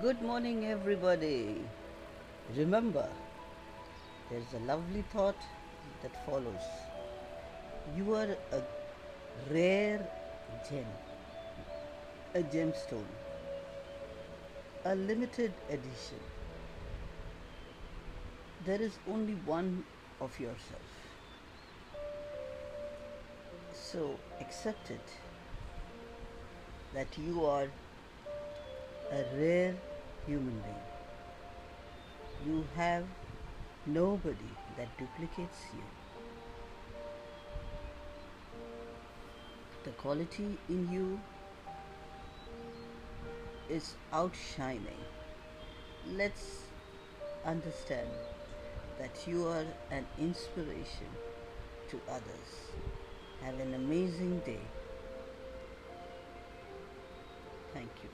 Good morning, everybody. Remember, there's a lovely thought that follows. You are a rare gem, a gemstone, a limited edition. There is only one of yourself. So accept it that you are a rare human being. You have nobody that duplicates you. The quality in you is outshining. Let's understand that you are an inspiration to others. Have an amazing day. Thank you.